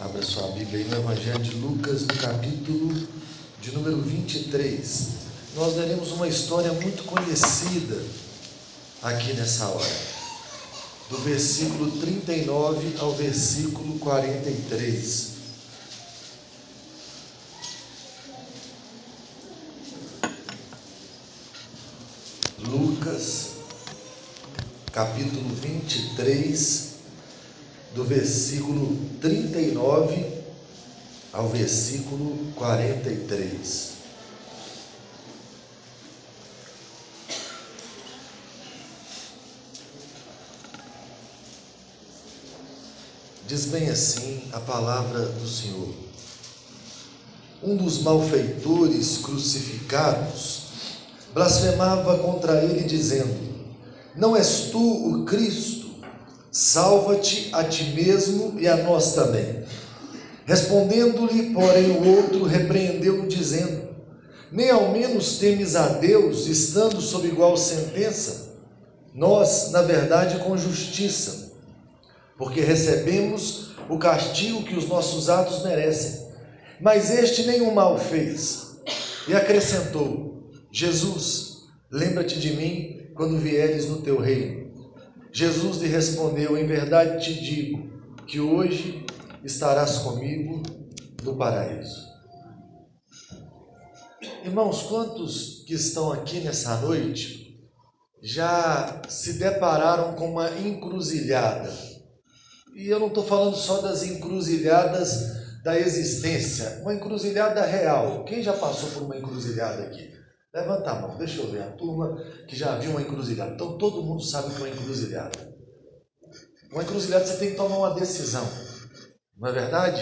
Abra sua Bíblia aí no Evangelho de Lucas, no capítulo de número 23. Nós leremos uma história muito conhecida aqui nessa hora. Do versículo 39 ao versículo 43. Lucas, capítulo 23, do versículo 39 ao versículo 43. Diz bem assim a palavra do Senhor. Um dos malfeitores crucificados blasfemava contra ele, dizendo: Não és tu o Cristo? Salva-te a ti mesmo e a nós também. Respondendo-lhe, porém, o outro repreendeu-o, dizendo: Nem ao menos temes a Deus, estando sob igual sentença? Nós, na verdade, com justiça, porque recebemos o castigo que os nossos atos merecem. Mas este nenhum mal fez. E acrescentou: Jesus, lembra-te de mim quando vieres no teu reino. Jesus lhe respondeu: Em verdade te digo que hoje estarás comigo no paraíso. Irmãos, quantos que estão aqui nessa noite já se depararam com uma encruzilhada? E eu não estou falando só das encruzilhadas da existência, uma encruzilhada real. Quem já passou por uma encruzilhada aqui? Levanta a mão, deixa eu ver. A turma que já viu uma encruzilhada. Então todo mundo sabe o que é uma encruzilhada. Uma encruzilhada você tem que tomar uma decisão. Não é verdade?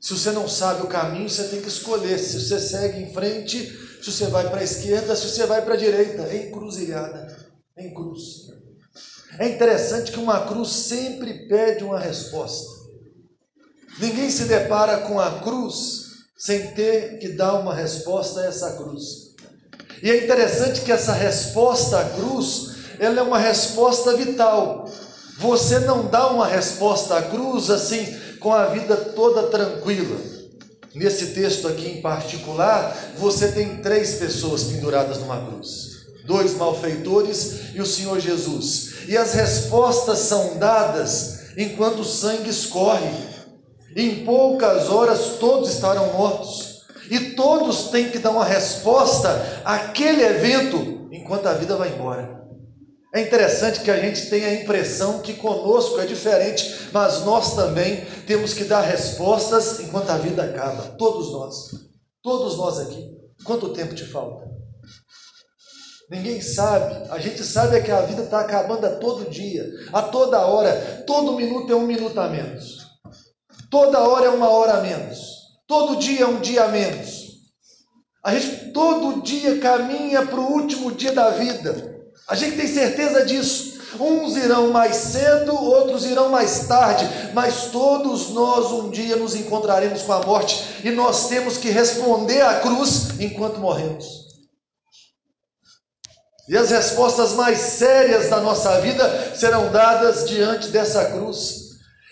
Se você não sabe o caminho, você tem que escolher. Se você segue em frente, se você vai para a esquerda, se você vai para a direita. É encruzilhada. É em cruz. É interessante que uma cruz sempre pede uma resposta. Ninguém se depara com a cruz sem ter que dar uma resposta a essa cruz. E é interessante que essa resposta à cruz, ela é uma resposta vital. Você não dá uma resposta à cruz assim, com a vida toda tranquila. Nesse texto aqui em particular, você tem três pessoas penduradas numa cruz: dois malfeitores e o Senhor Jesus. E as respostas são dadas enquanto o sangue escorre. Em poucas horas todos estarão mortos. E todos têm que dar uma resposta àquele evento enquanto a vida vai embora. É interessante que a gente tenha a impressão que conosco é diferente, mas nós também temos que dar respostas enquanto a vida acaba. Todos nós. Todos nós aqui. Quanto tempo te falta? Ninguém sabe. A gente sabe é que a vida está acabando a todo dia, a toda hora. Todo minuto é um minuto a menos. Toda hora é uma hora a menos. Todo dia é um dia a menos. A gente todo dia caminha para o último dia da vida. A gente tem certeza disso. Uns irão mais cedo, outros irão mais tarde, mas todos nós um dia nos encontraremos com a morte e nós temos que responder à cruz enquanto morremos. E as respostas mais sérias da nossa vida serão dadas diante dessa cruz.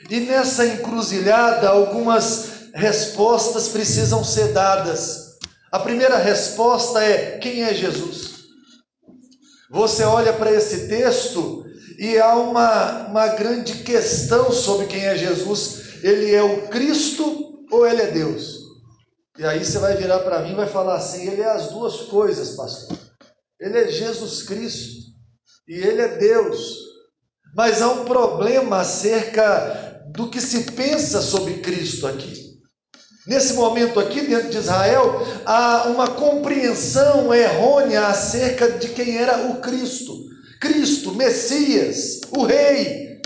E nessa encruzilhada, algumas respostas precisam ser dadas. A primeira resposta é: quem é Jesus? Você olha para esse texto e há uma, uma grande questão sobre quem é Jesus. Ele é o Cristo ou ele é Deus? E aí você vai virar para mim e vai falar assim: ele é as duas coisas, pastor. Ele é Jesus Cristo e ele é Deus. Mas há um problema acerca do que se pensa sobre Cristo aqui. Nesse momento aqui, dentro de Israel, há uma compreensão errônea acerca de quem era o Cristo. Cristo, Messias, o Rei.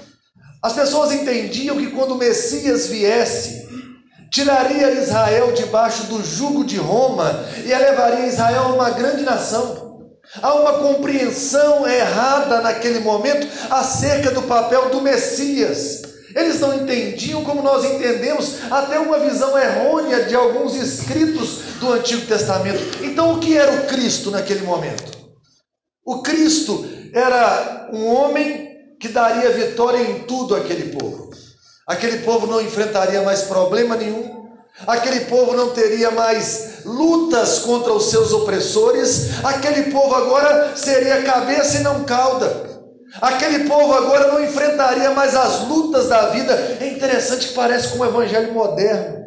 As pessoas entendiam que quando o Messias viesse, tiraria Israel debaixo do jugo de Roma e elevaria Israel a uma grande nação. Há uma compreensão errada naquele momento acerca do papel do Messias. Eles não entendiam como nós entendemos, até uma visão errônea de alguns escritos do Antigo Testamento. Então, o que era o Cristo naquele momento? O Cristo era um homem que daria vitória em tudo aquele povo. aquele povo não enfrentaria mais problema nenhum, aquele povo não teria mais lutas contra os seus opressores, aquele povo agora seria cabeça e não cauda. Aquele povo agora não enfrentaria mais as lutas da vida. É interessante que parece com o evangelho moderno.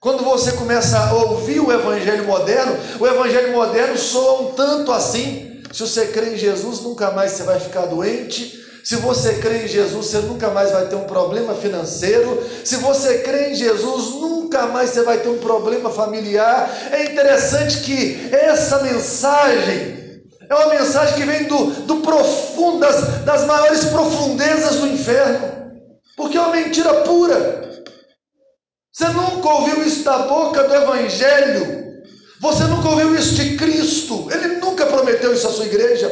Quando você começa a ouvir o evangelho moderno, o evangelho moderno soa um tanto assim. Se você crê em Jesus, nunca mais você vai ficar doente. Se você crê em Jesus, você nunca mais vai ter um problema financeiro. Se você crê em Jesus, nunca mais você vai ter um problema familiar. É interessante que essa mensagem é uma mensagem que vem do, do profundo, das, das maiores profundezas do inferno, porque é uma mentira pura. Você nunca ouviu isso da boca do Evangelho. Você nunca ouviu isso de Cristo. Ele nunca prometeu isso à sua igreja.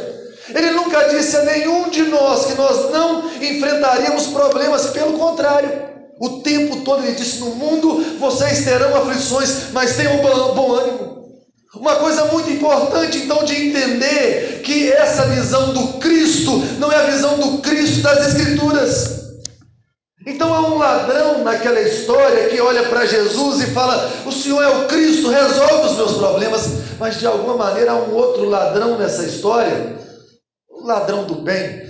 Ele nunca disse a nenhum de nós que nós não enfrentaríamos problemas, pelo contrário. O tempo todo ele disse: No mundo vocês terão aflições, mas tenham bom ânimo. Uma coisa muito importante então de entender que essa visão do Cristo não é a visão do Cristo das Escrituras. Então há um ladrão naquela história que olha para Jesus e fala: O Senhor é o Cristo, resolve os meus problemas. Mas de alguma maneira há um outro ladrão nessa história, o ladrão do bem,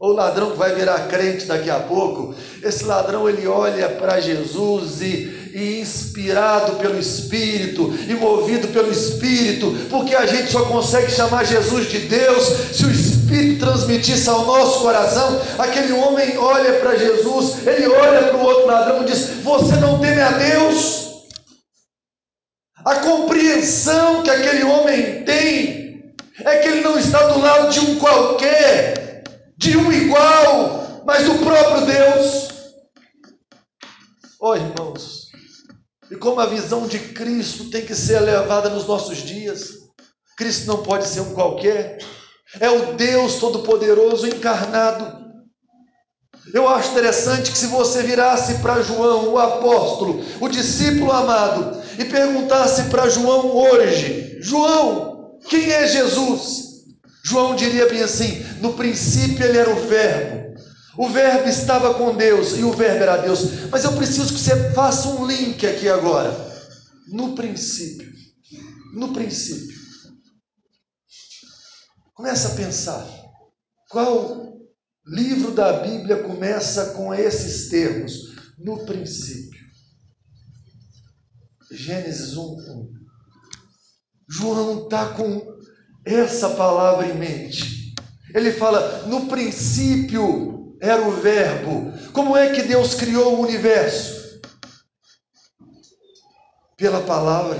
ou o ladrão que vai virar crente daqui a pouco. Esse ladrão ele olha para Jesus e, e inspirado pelo Espírito e movido pelo Espírito, porque a gente só consegue chamar Jesus de Deus se o Espírito transmitisse ao nosso coração. Aquele homem olha para Jesus, ele olha para o outro ladrão e diz: Você não teme a Deus? A compreensão que aquele homem tem é que ele não está do lado de um qualquer, de um igual, mas do próprio Deus. Oh, irmãos, e como a visão de Cristo tem que ser elevada nos nossos dias. Cristo não pode ser um qualquer, é o Deus Todo-Poderoso encarnado. Eu acho interessante que se você virasse para João, o apóstolo, o discípulo amado, e perguntasse para João hoje: João, quem é Jesus? João diria bem assim: no princípio ele era o Verbo, o Verbo estava com Deus e o Verbo era Deus. Mas eu preciso que você faça um link aqui agora. No princípio. No princípio. Começa a pensar. Qual livro da Bíblia começa com esses termos? No princípio. Gênesis 1, 1. João está com essa palavra em mente. Ele fala: no princípio era o Verbo. Como é que Deus criou o universo? Pela palavra.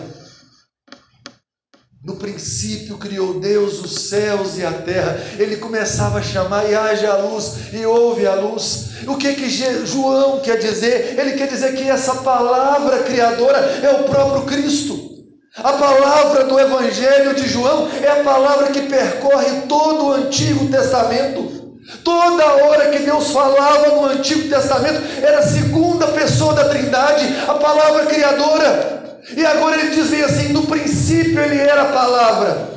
No princípio criou Deus os céus e a terra. Ele começava a chamar e haja a luz e houve a luz. O que que João quer dizer? Ele quer dizer que essa palavra criadora é o próprio Cristo. A palavra do Evangelho de João é a palavra que percorre todo o Antigo Testamento. Toda hora que Deus falava no Antigo Testamento era a segunda pessoa da Trindade, a palavra criadora. E agora ele diz assim: no princípio ele era a palavra.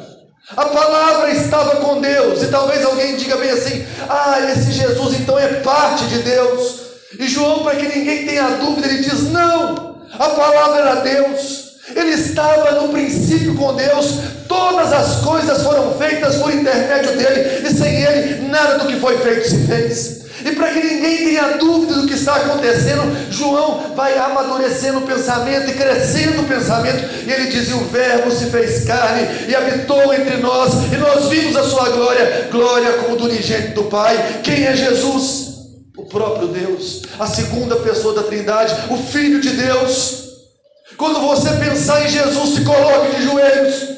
A palavra estava com Deus. E talvez alguém diga bem assim: ah, esse Jesus então é parte de Deus. E João, para que ninguém tenha dúvida, ele diz: não, a palavra era Deus. Ele estava no princípio com Deus, todas as coisas foram feitas por intermédio dele, e sem ele, nada do que foi feito se fez. E para que ninguém tenha dúvida do que está acontecendo, João vai amadurecendo o pensamento e crescendo o pensamento, e ele diz: O Verbo se fez carne e habitou entre nós, e nós vimos a sua glória, glória como do unigênito do Pai. Quem é Jesus? O próprio Deus, a segunda pessoa da Trindade, o Filho de Deus. Quando você pensar em Jesus, se coloque de joelhos.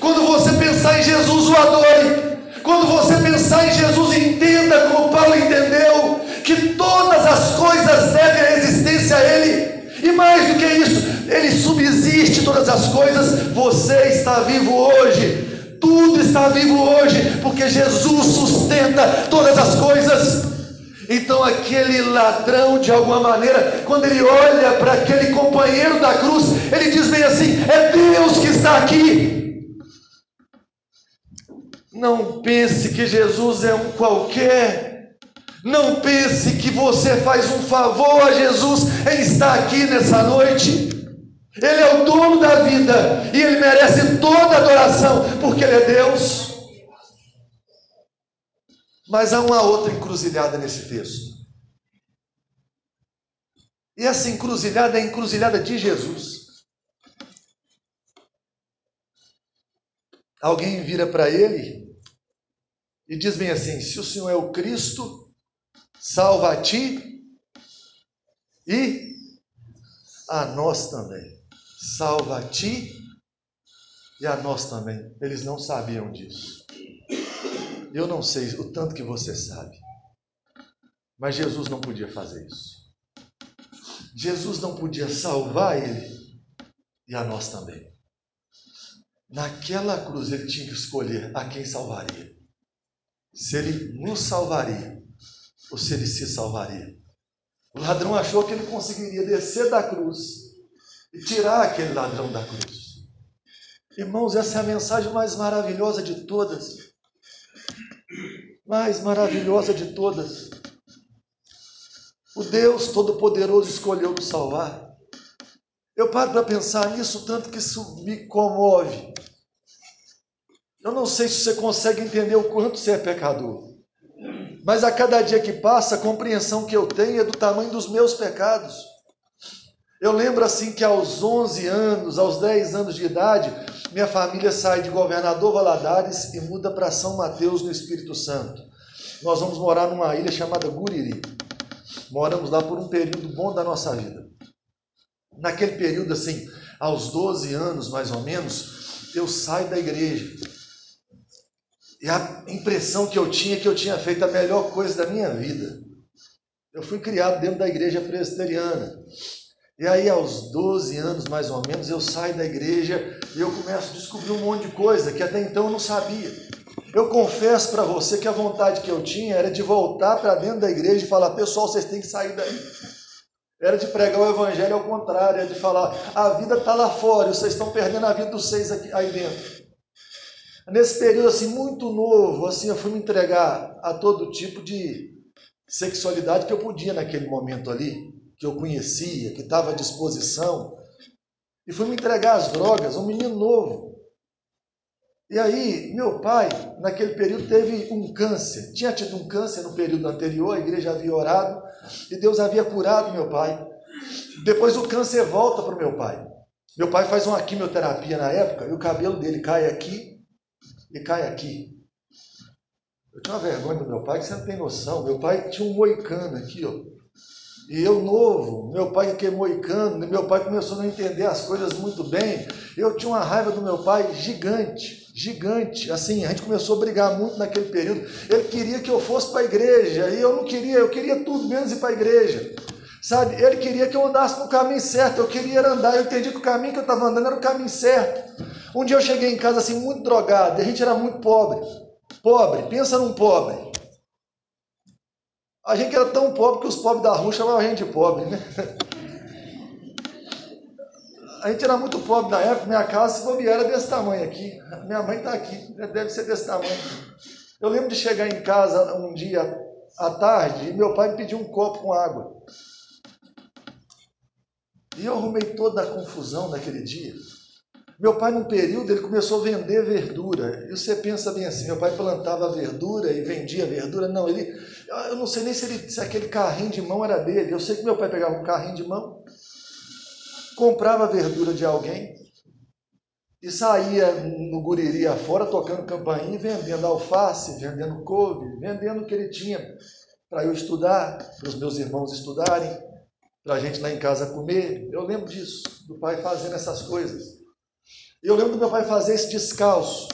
Quando você pensar em Jesus, o adore. Quando você pensar em Jesus, entenda como Paulo entendeu que todas as coisas devem a existência a Ele. E mais do que isso, Ele subsiste todas as coisas. Você está vivo hoje. Tudo está vivo hoje, porque Jesus sustenta todas as coisas. Então aquele ladrão, de alguma maneira, quando ele olha para aquele companheiro da cruz, ele diz bem assim: é Deus que está aqui. Não pense que Jesus é um qualquer. Não pense que você faz um favor a Jesus em estar aqui nessa noite. Ele é o dono da vida e ele merece toda adoração, porque ele é Deus. Mas há uma outra encruzilhada nesse texto. E essa encruzilhada é a encruzilhada de Jesus. Alguém vira para ele e diz bem assim: se o Senhor é o Cristo, salva a ti e a nós também. Salva a ti e a nós também. Eles não sabiam disso. Eu não sei o tanto que você sabe. Mas Jesus não podia fazer isso. Jesus não podia salvar ele e a nós também. Naquela cruz ele tinha que escolher a quem salvaria. Se ele nos salvaria ou se ele se salvaria. O ladrão achou que ele conseguiria descer da cruz e tirar aquele ladrão da cruz. Irmãos, essa é a mensagem mais maravilhosa de todas. Mais maravilhosa de todas. O Deus Todo-Poderoso escolheu nos salvar. Eu paro para pensar nisso, tanto que isso me comove. Eu não sei se você consegue entender o quanto você é pecador, mas a cada dia que passa, a compreensão que eu tenho é do tamanho dos meus pecados. Eu lembro assim que aos 11 anos, aos 10 anos de idade, minha família sai de Governador Valadares e muda para São Mateus, no Espírito Santo. Nós vamos morar numa ilha chamada Guriri. Moramos lá por um período bom da nossa vida. Naquele período, assim, aos 12 anos mais ou menos, eu saio da igreja. E a impressão que eu tinha é que eu tinha feito a melhor coisa da minha vida. Eu fui criado dentro da igreja presbiteriana. E aí, aos 12 anos mais ou menos, eu saio da igreja e eu começo a descobrir um monte de coisa que até então eu não sabia. Eu confesso para você que a vontade que eu tinha era de voltar para dentro da igreja e falar: pessoal, vocês têm que sair daí. Era de pregar o evangelho ao contrário, era de falar: a vida está lá fora, vocês estão perdendo a vida dos seis aqui, aí dentro. Nesse período assim muito novo, assim eu fui me entregar a todo tipo de sexualidade que eu podia naquele momento ali, que eu conhecia, que estava à disposição, e fui me entregar às drogas, um menino novo. E aí, meu pai, naquele período, teve um câncer. Tinha tido um câncer no período anterior, a igreja havia orado e Deus havia curado meu pai. Depois o câncer volta para o meu pai. Meu pai faz uma quimioterapia na época e o cabelo dele cai aqui e cai aqui. Eu tinha uma vergonha do meu pai que você não tem noção. Meu pai tinha um moicano aqui, ó. E eu novo, meu pai que é moicano, meu pai começou a não entender as coisas muito bem. Eu tinha uma raiva do meu pai gigante gigante. Assim, a gente começou a brigar muito naquele período. Ele queria que eu fosse para a igreja e eu não queria, eu queria tudo menos ir para a igreja. Sabe, ele queria que eu andasse no caminho certo, eu queria andar, eu entendi que o caminho que eu estava andando era o caminho certo. Um dia eu cheguei em casa assim, muito drogado, e a gente era muito pobre. Pobre, pensa num pobre. A gente era tão pobre que os pobres da rua chamavam a gente de pobre, né? a gente era muito pobre na época, minha casa, se bobear, era desse tamanho aqui. Minha mãe está aqui, deve ser desse tamanho. Eu lembro de chegar em casa um dia à tarde e meu pai me pediu um copo com água. E eu arrumei toda a confusão naquele dia. Meu pai, num período, ele começou a vender verdura. E você pensa bem assim: meu pai plantava verdura e vendia verdura. Não, ele. Eu não sei nem se, ele, se aquele carrinho de mão era dele. Eu sei que meu pai pegava um carrinho de mão, comprava verdura de alguém e saía no guriri afora tocando campainha vendendo alface, vendendo couve, vendendo o que ele tinha para eu estudar, para os meus irmãos estudarem, para a gente lá em casa comer. Eu lembro disso, do pai fazendo essas coisas. Eu lembro do meu pai fazer esse descalço.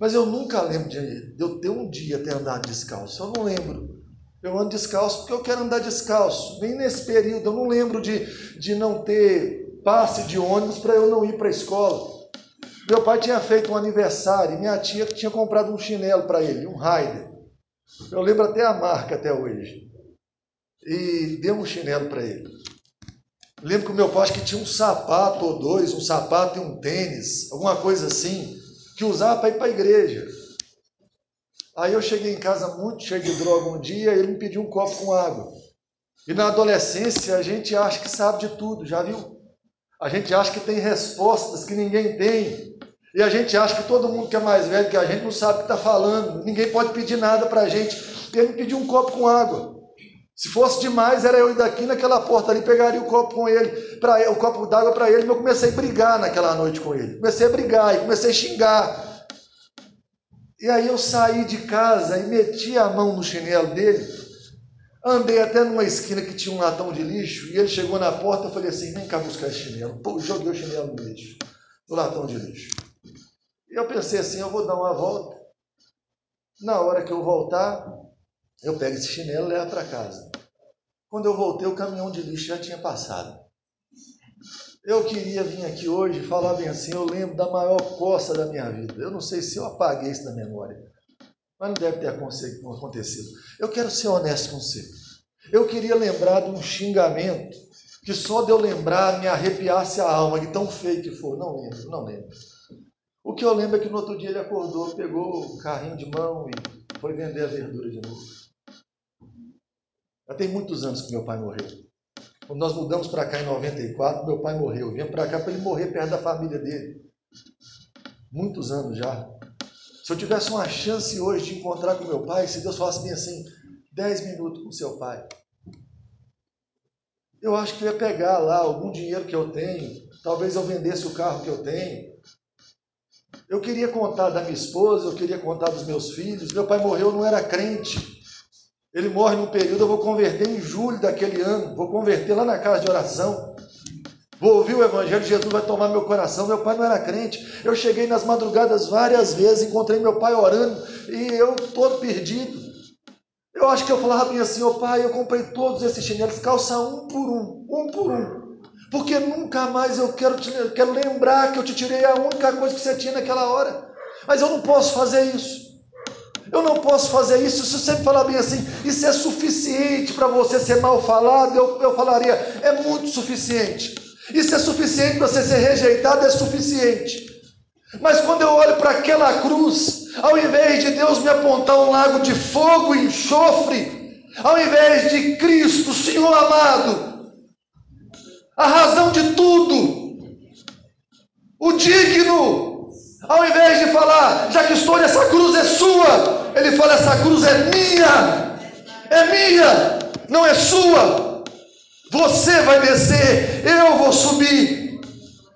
Mas eu nunca lembro de eu ter um dia ter andado descalço. Eu não lembro. Eu ando descalço porque eu quero andar descalço. Nem nesse período, eu não lembro de, de não ter passe de ônibus para eu não ir para a escola. Meu pai tinha feito um aniversário e minha tia tinha comprado um chinelo para ele, um Raider. Eu lembro até a marca até hoje. E deu um chinelo para ele. Lembro que o meu pai acho que tinha um sapato ou dois, um sapato e um tênis, alguma coisa assim, que usava para ir para a igreja. Aí eu cheguei em casa muito cheio de droga um dia, ele me pediu um copo com água. E na adolescência a gente acha que sabe de tudo, já viu? A gente acha que tem respostas que ninguém tem. E a gente acha que todo mundo que é mais velho que a gente não sabe o que está falando. Ninguém pode pedir nada para a gente. E ele me pediu um copo com água. Se fosse demais, era eu ir daqui naquela porta ali, pegaria o copo com ele, pra, o copo d'água para ele, mas eu comecei a brigar naquela noite com ele. Comecei a brigar e comecei a xingar. E aí eu saí de casa e meti a mão no chinelo dele, andei até numa esquina que tinha um latão de lixo, e ele chegou na porta, eu falei assim, vem cá buscar esse chinelo. Pô, joguei o chinelo no lixo, no latão de lixo. E eu pensei assim, eu vou dar uma volta. Na hora que eu voltar, eu pego esse chinelo e levo para casa. Quando eu voltei, o caminhão de lixo já tinha passado. Eu queria vir aqui hoje falar bem assim, eu lembro da maior coça da minha vida. Eu não sei se eu apaguei isso da memória, mas não deve ter acontecido. Eu quero ser honesto com você. Eu queria lembrar de um xingamento que só de eu lembrar me arrepiasse a alma, de tão feio que foi. Não lembro, não lembro. O que eu lembro é que no outro dia ele acordou, pegou o carrinho de mão e foi vender a verdura de novo. Já tem muitos anos que meu pai morreu. Quando nós mudamos para cá em 94, meu pai morreu. Eu vim para cá para ele morrer perto da família dele. Muitos anos já. Se eu tivesse uma chance hoje de encontrar com meu pai, se Deus falasse bem assim, 10 minutos com seu pai, eu acho que eu ia pegar lá algum dinheiro que eu tenho, talvez eu vendesse o carro que eu tenho, eu queria contar da minha esposa, eu queria contar dos meus filhos. Meu pai morreu, não era crente. Ele morre num período, eu vou converter em julho daquele ano, vou converter lá na casa de oração. Vou ouvir o Evangelho, Jesus vai tomar meu coração. Meu pai não era crente. Eu cheguei nas madrugadas várias vezes, encontrei meu pai orando e eu todo perdido. Eu acho que eu falava bem assim, ô oh, pai, eu comprei todos esses chinelos, calça um por um, um por um porque nunca mais eu quero, te, quero lembrar que eu te tirei a única coisa que você tinha naquela hora. Mas eu não posso fazer isso. Eu não posso fazer isso. Se você falar bem assim, isso é suficiente para você ser mal falado, eu, eu falaria, é muito suficiente. Isso é suficiente para você ser rejeitado, é suficiente. Mas quando eu olho para aquela cruz, ao invés de Deus me apontar um lago de fogo e enxofre, ao invés de Cristo, Senhor amado, a razão de tudo, o digno, ao invés de falar, já que estou nessa cruz é sua, ele fala: essa cruz é minha, é minha, não é sua. Você vai descer, eu vou subir.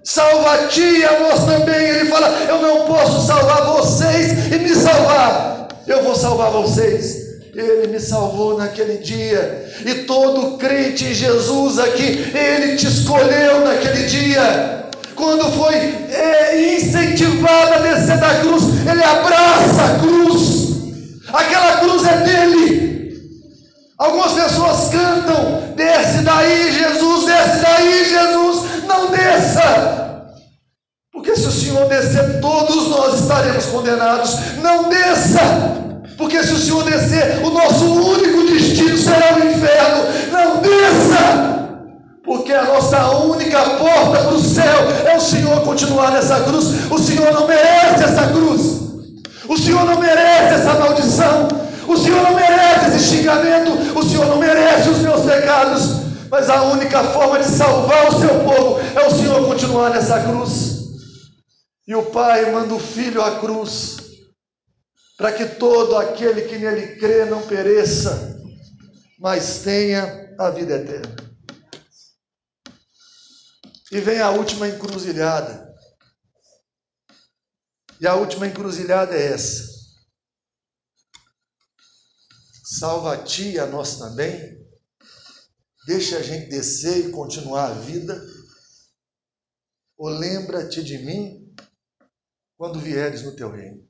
Salva a ti e a nós também. Ele fala: Eu não posso salvar vocês e me salvar, eu vou salvar vocês. Ele me salvou naquele dia. E todo crente em Jesus aqui, Ele te escolheu naquele dia. Quando foi é, incentivado a descer da cruz, Ele abraça a cruz. Aquela cruz é dele. Algumas pessoas cantam: desce daí, Jesus, desce daí, Jesus. Não desça. Porque se o Senhor descer, todos nós estaremos condenados. Não desça. Porque se o Senhor descer, o nosso único destino será o inferno. Não desça! Porque a nossa única porta para o céu é o Senhor continuar nessa cruz. O Senhor não merece essa cruz. O Senhor não merece essa maldição. O Senhor não merece esse xingamento. O Senhor não merece os meus pecados. Mas a única forma de salvar o seu povo é o Senhor continuar nessa cruz. E o Pai manda o filho à cruz para que todo aquele que nele crê não pereça, mas tenha a vida eterna. E vem a última encruzilhada. E a última encruzilhada é essa. Salva a ti e a nós também. Deixa a gente descer e continuar a vida. Ou lembra-te de mim quando vieres no teu reino.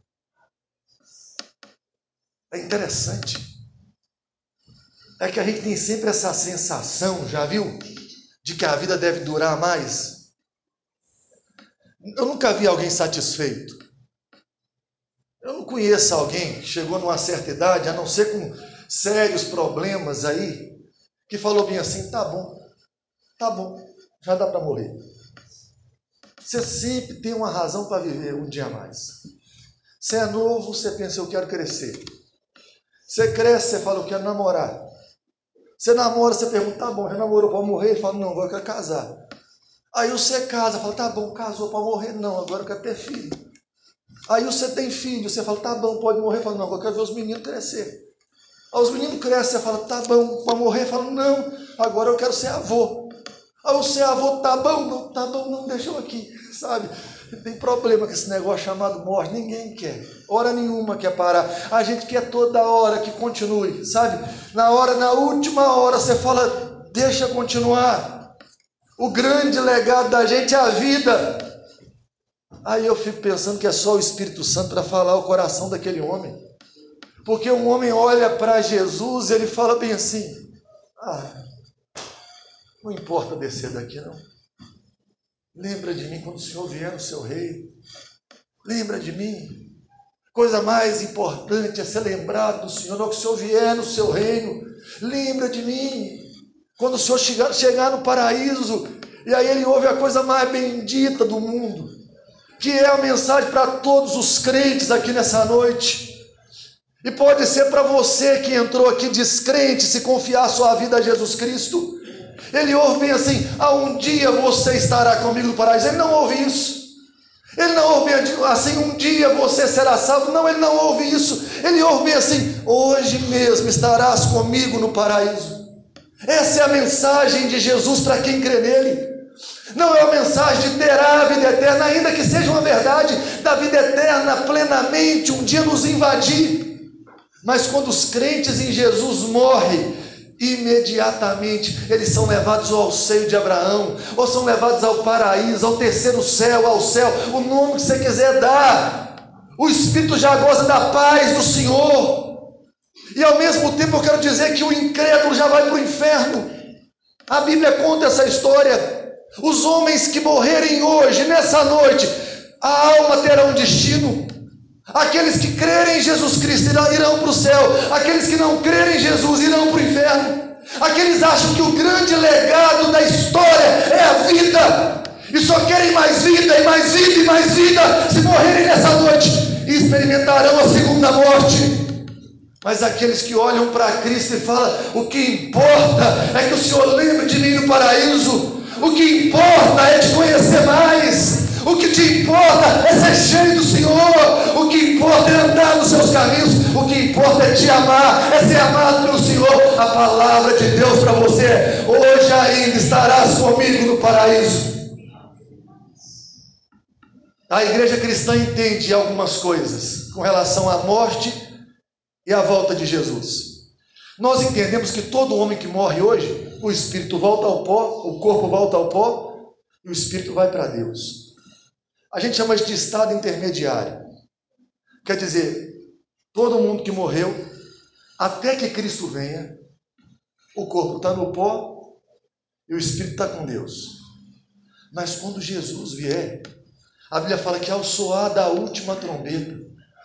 É interessante. É que a gente tem sempre essa sensação, já viu? De que a vida deve durar mais. Eu nunca vi alguém satisfeito. Não conheço alguém que chegou numa certa idade, a não ser com sérios problemas aí, que falou bem assim: tá bom, tá bom, já dá para morrer. Você sempre tem uma razão para viver um dia mais. Você é novo, você pensa, eu quero crescer. Você cresce, você fala, eu quero namorar. Você namora, você pergunta, tá bom, já namorou para morrer? Ele fala, não, agora eu quero casar. Aí você casa, fala, tá bom, casou para morrer? Não, agora eu quero ter filho. Aí você tem filho, você fala, tá bom, pode morrer? Fala, não, eu quero ver os meninos crescer. Aí os meninos crescem, você fala, tá bom, para morrer? Fala, não, agora eu quero ser avô. Aí você, avô, tá bom, não, tá bom, não, deixa eu aqui, sabe? Tem problema com esse negócio chamado morte, ninguém quer. Hora nenhuma quer parar. A gente quer toda hora que continue, sabe? Na hora, na última hora, você fala, deixa continuar. O grande legado da gente é a vida. Aí eu fico pensando que é só o Espírito Santo para falar o coração daquele homem. Porque um homem olha para Jesus e ele fala bem assim: Ah, não importa descer daqui, não. Lembra de mim quando o Senhor vier no seu reino. Lembra de mim. Coisa mais importante é ser lembrado do Senhor, não que o Senhor vier no seu reino. Lembra de mim. Quando o Senhor chegar, chegar no paraíso, e aí ele ouve a coisa mais bendita do mundo, que é a mensagem para todos os crentes aqui nessa noite. E pode ser para você que entrou aqui descrente, se confiar sua vida a Jesus Cristo. Ele ouve bem assim: ah, um dia você estará comigo no paraíso. Ele não ouve isso. Ele não ouve assim, um dia você será salvo. Não, ele não ouve isso. Ele ouve bem assim: hoje mesmo estarás comigo no paraíso. Essa é a mensagem de Jesus para quem crê nele. Não é a mensagem de ter a vida eterna, ainda que seja uma verdade da vida eterna plenamente, um dia nos invadir. Mas quando os crentes em Jesus morrem, imediatamente eles são levados ao seio de Abraão, ou são levados ao paraíso, ao terceiro céu, ao céu, o nome que você quiser dar. O Espírito já goza da paz do Senhor. E ao mesmo tempo eu quero dizer que o incrédulo já vai para o inferno. A Bíblia conta essa história. Os homens que morrerem hoje, nessa noite, a alma terá um destino. Aqueles que crerem em Jesus Cristo irão para o céu, aqueles que não crerem em Jesus irão para o inferno. Aqueles acham que o grande legado da história é a vida, e só querem mais vida, e mais vida, e mais vida, se morrerem nessa noite, experimentarão a segunda morte. Mas aqueles que olham para Cristo e falam: o que importa é que o Senhor lembre de mim no paraíso, o que importa é te conhecer mais. O que te importa é ser cheio do Senhor. O que importa é andar nos seus caminhos. O que importa é te amar, é ser amado pelo Senhor. A palavra de Deus para você: hoje ainda estarás comigo no paraíso. A igreja cristã entende algumas coisas com relação à morte e à volta de Jesus. Nós entendemos que todo homem que morre hoje, o espírito volta ao pó, o corpo volta ao pó e o espírito vai para Deus. A gente chama de estado intermediário. Quer dizer, todo mundo que morreu, até que Cristo venha, o corpo está no pó e o espírito está com Deus. Mas quando Jesus vier, a Bíblia fala que ao soar da última trombeta,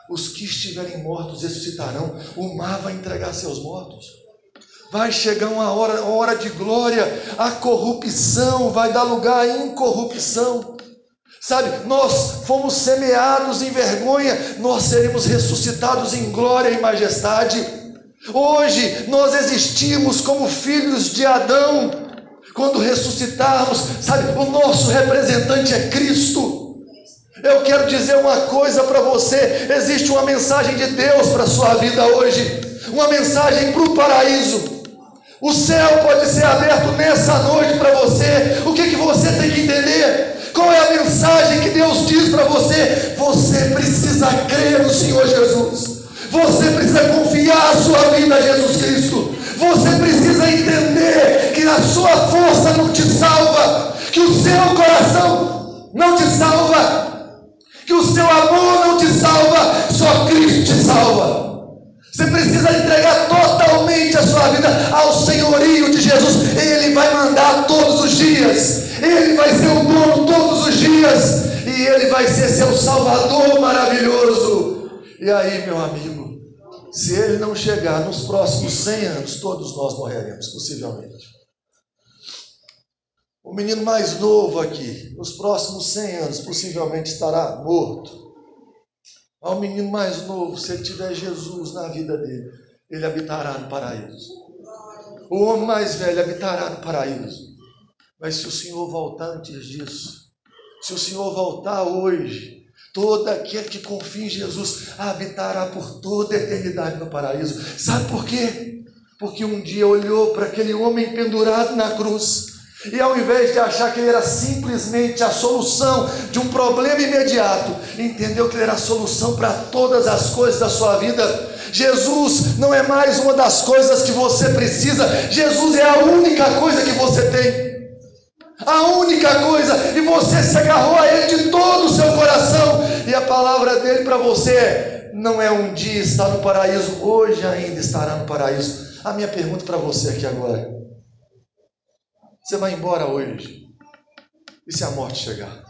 os que estiverem mortos ressuscitarão, o mar vai entregar seus mortos. Vai chegar uma hora, uma hora de glória, a corrupção vai dar lugar à incorrupção. Sabe, nós fomos semeados em vergonha, nós seremos ressuscitados em glória e majestade. Hoje nós existimos como filhos de Adão. Quando ressuscitarmos, sabe, o nosso representante é Cristo. Eu quero dizer uma coisa para você: existe uma mensagem de Deus para a sua vida hoje, uma mensagem para o paraíso. O céu pode ser aberto nessa noite para você. O que, que você tem que entender? Qual é a mensagem que Deus diz para você? Você precisa crer no Senhor Jesus. Você precisa confiar a sua vida a Jesus Cristo. Você precisa entender que a sua força não te salva, que o seu coração não te salva, que o seu amor não te salva, só Cristo. Você precisa entregar totalmente a sua vida ao senhorio de Jesus. Ele vai mandar todos os dias. Ele vai ser o dono todos os dias. E Ele vai ser seu Salvador maravilhoso. E aí, meu amigo, se Ele não chegar nos próximos 100 anos, todos nós morreremos, possivelmente. O menino mais novo aqui, nos próximos 100 anos, possivelmente estará morto. Ao menino mais novo, se ele tiver Jesus na vida dele, ele habitará no paraíso. O homem mais velho habitará no paraíso. Mas se o Senhor voltar antes disso, se o Senhor voltar hoje, todo aquele que confia em Jesus habitará por toda a eternidade no paraíso. Sabe por quê? Porque um dia olhou para aquele homem pendurado na cruz e ao invés de achar que ele era simplesmente a solução de um problema imediato, entendeu que ele era a solução para todas as coisas da sua vida. Jesus não é mais uma das coisas que você precisa, Jesus é a única coisa que você tem. A única coisa, e você se agarrou a Ele de todo o seu coração, e a palavra dele para você é: não é um dia estar no paraíso, hoje ainda estará no paraíso. A minha pergunta para você aqui agora: você vai embora hoje. E se a morte chegar?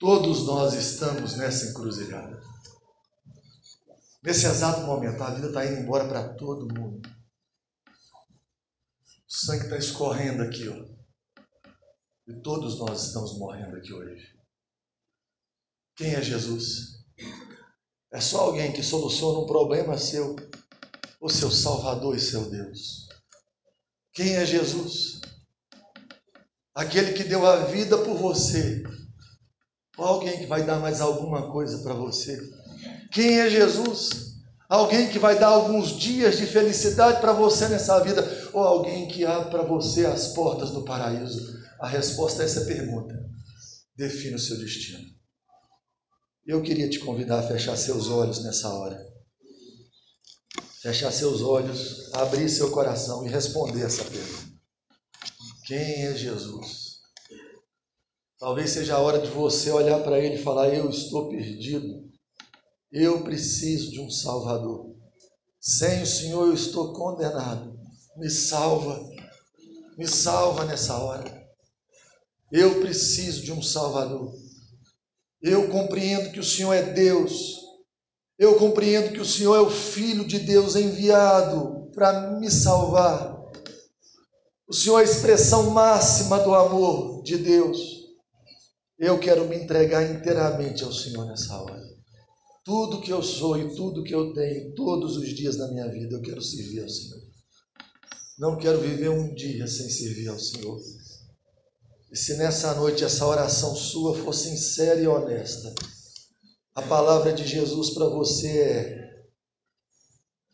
Todos nós estamos nessa encruzilhada. Nesse exato momento, a vida está indo embora para todo mundo. O sangue está escorrendo aqui, ó. E todos nós estamos morrendo aqui hoje. Quem é Jesus? É só alguém que soluciona um problema seu o seu Salvador e seu Deus. Quem é Jesus? Aquele que deu a vida por você. Ou alguém que vai dar mais alguma coisa para você? Quem é Jesus? Alguém que vai dar alguns dias de felicidade para você nessa vida? Ou alguém que abre para você as portas do paraíso? A resposta a essa pergunta define o seu destino. Eu queria te convidar a fechar seus olhos nessa hora fechar seus olhos, abrir seu coração e responder essa pergunta: Quem é Jesus? Talvez seja a hora de você olhar para ele e falar: Eu estou perdido, eu preciso de um Salvador. Sem o Senhor eu estou condenado. Me salva, me salva nessa hora. Eu preciso de um Salvador. Eu compreendo que o Senhor é Deus, eu compreendo que o Senhor é o Filho de Deus enviado para me salvar. O Senhor é a expressão máxima do amor de Deus. Eu quero me entregar inteiramente ao Senhor nessa hora. Tudo que eu sou e tudo que eu tenho, todos os dias da minha vida, eu quero servir ao Senhor. Não quero viver um dia sem servir ao Senhor. E se nessa noite essa oração sua for sincera e honesta, a palavra de Jesus para você é: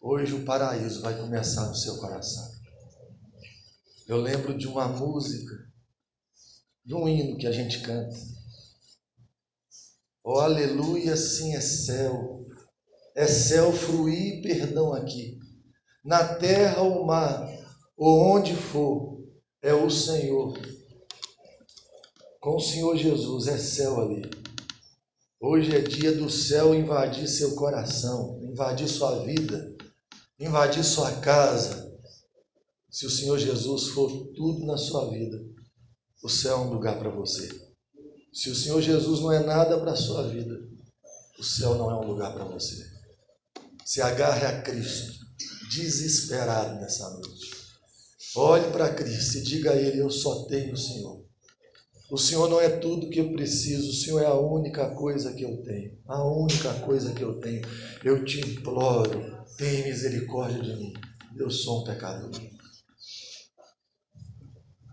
hoje o paraíso vai começar no seu coração. Eu lembro de uma música, de um hino que a gente canta. Oh, aleluia, sim é céu, é céu fruir perdão aqui. Na terra ou mar, ou onde for, é o Senhor. Com o Senhor Jesus é céu ali. Hoje é dia do céu invadir seu coração, invadir sua vida, invadir sua casa. Se o Senhor Jesus for tudo na sua vida, o céu é um lugar para você. Se o Senhor Jesus não é nada para a sua vida, o céu não é um lugar para você. Se agarre a Cristo, desesperado nessa noite. Olhe para Cristo e diga a Ele: Eu só tenho o Senhor. O Senhor não é tudo que eu preciso, o Senhor é a única coisa que eu tenho. A única coisa que eu tenho. Eu te imploro, tenha misericórdia de mim. Eu sou um pecador.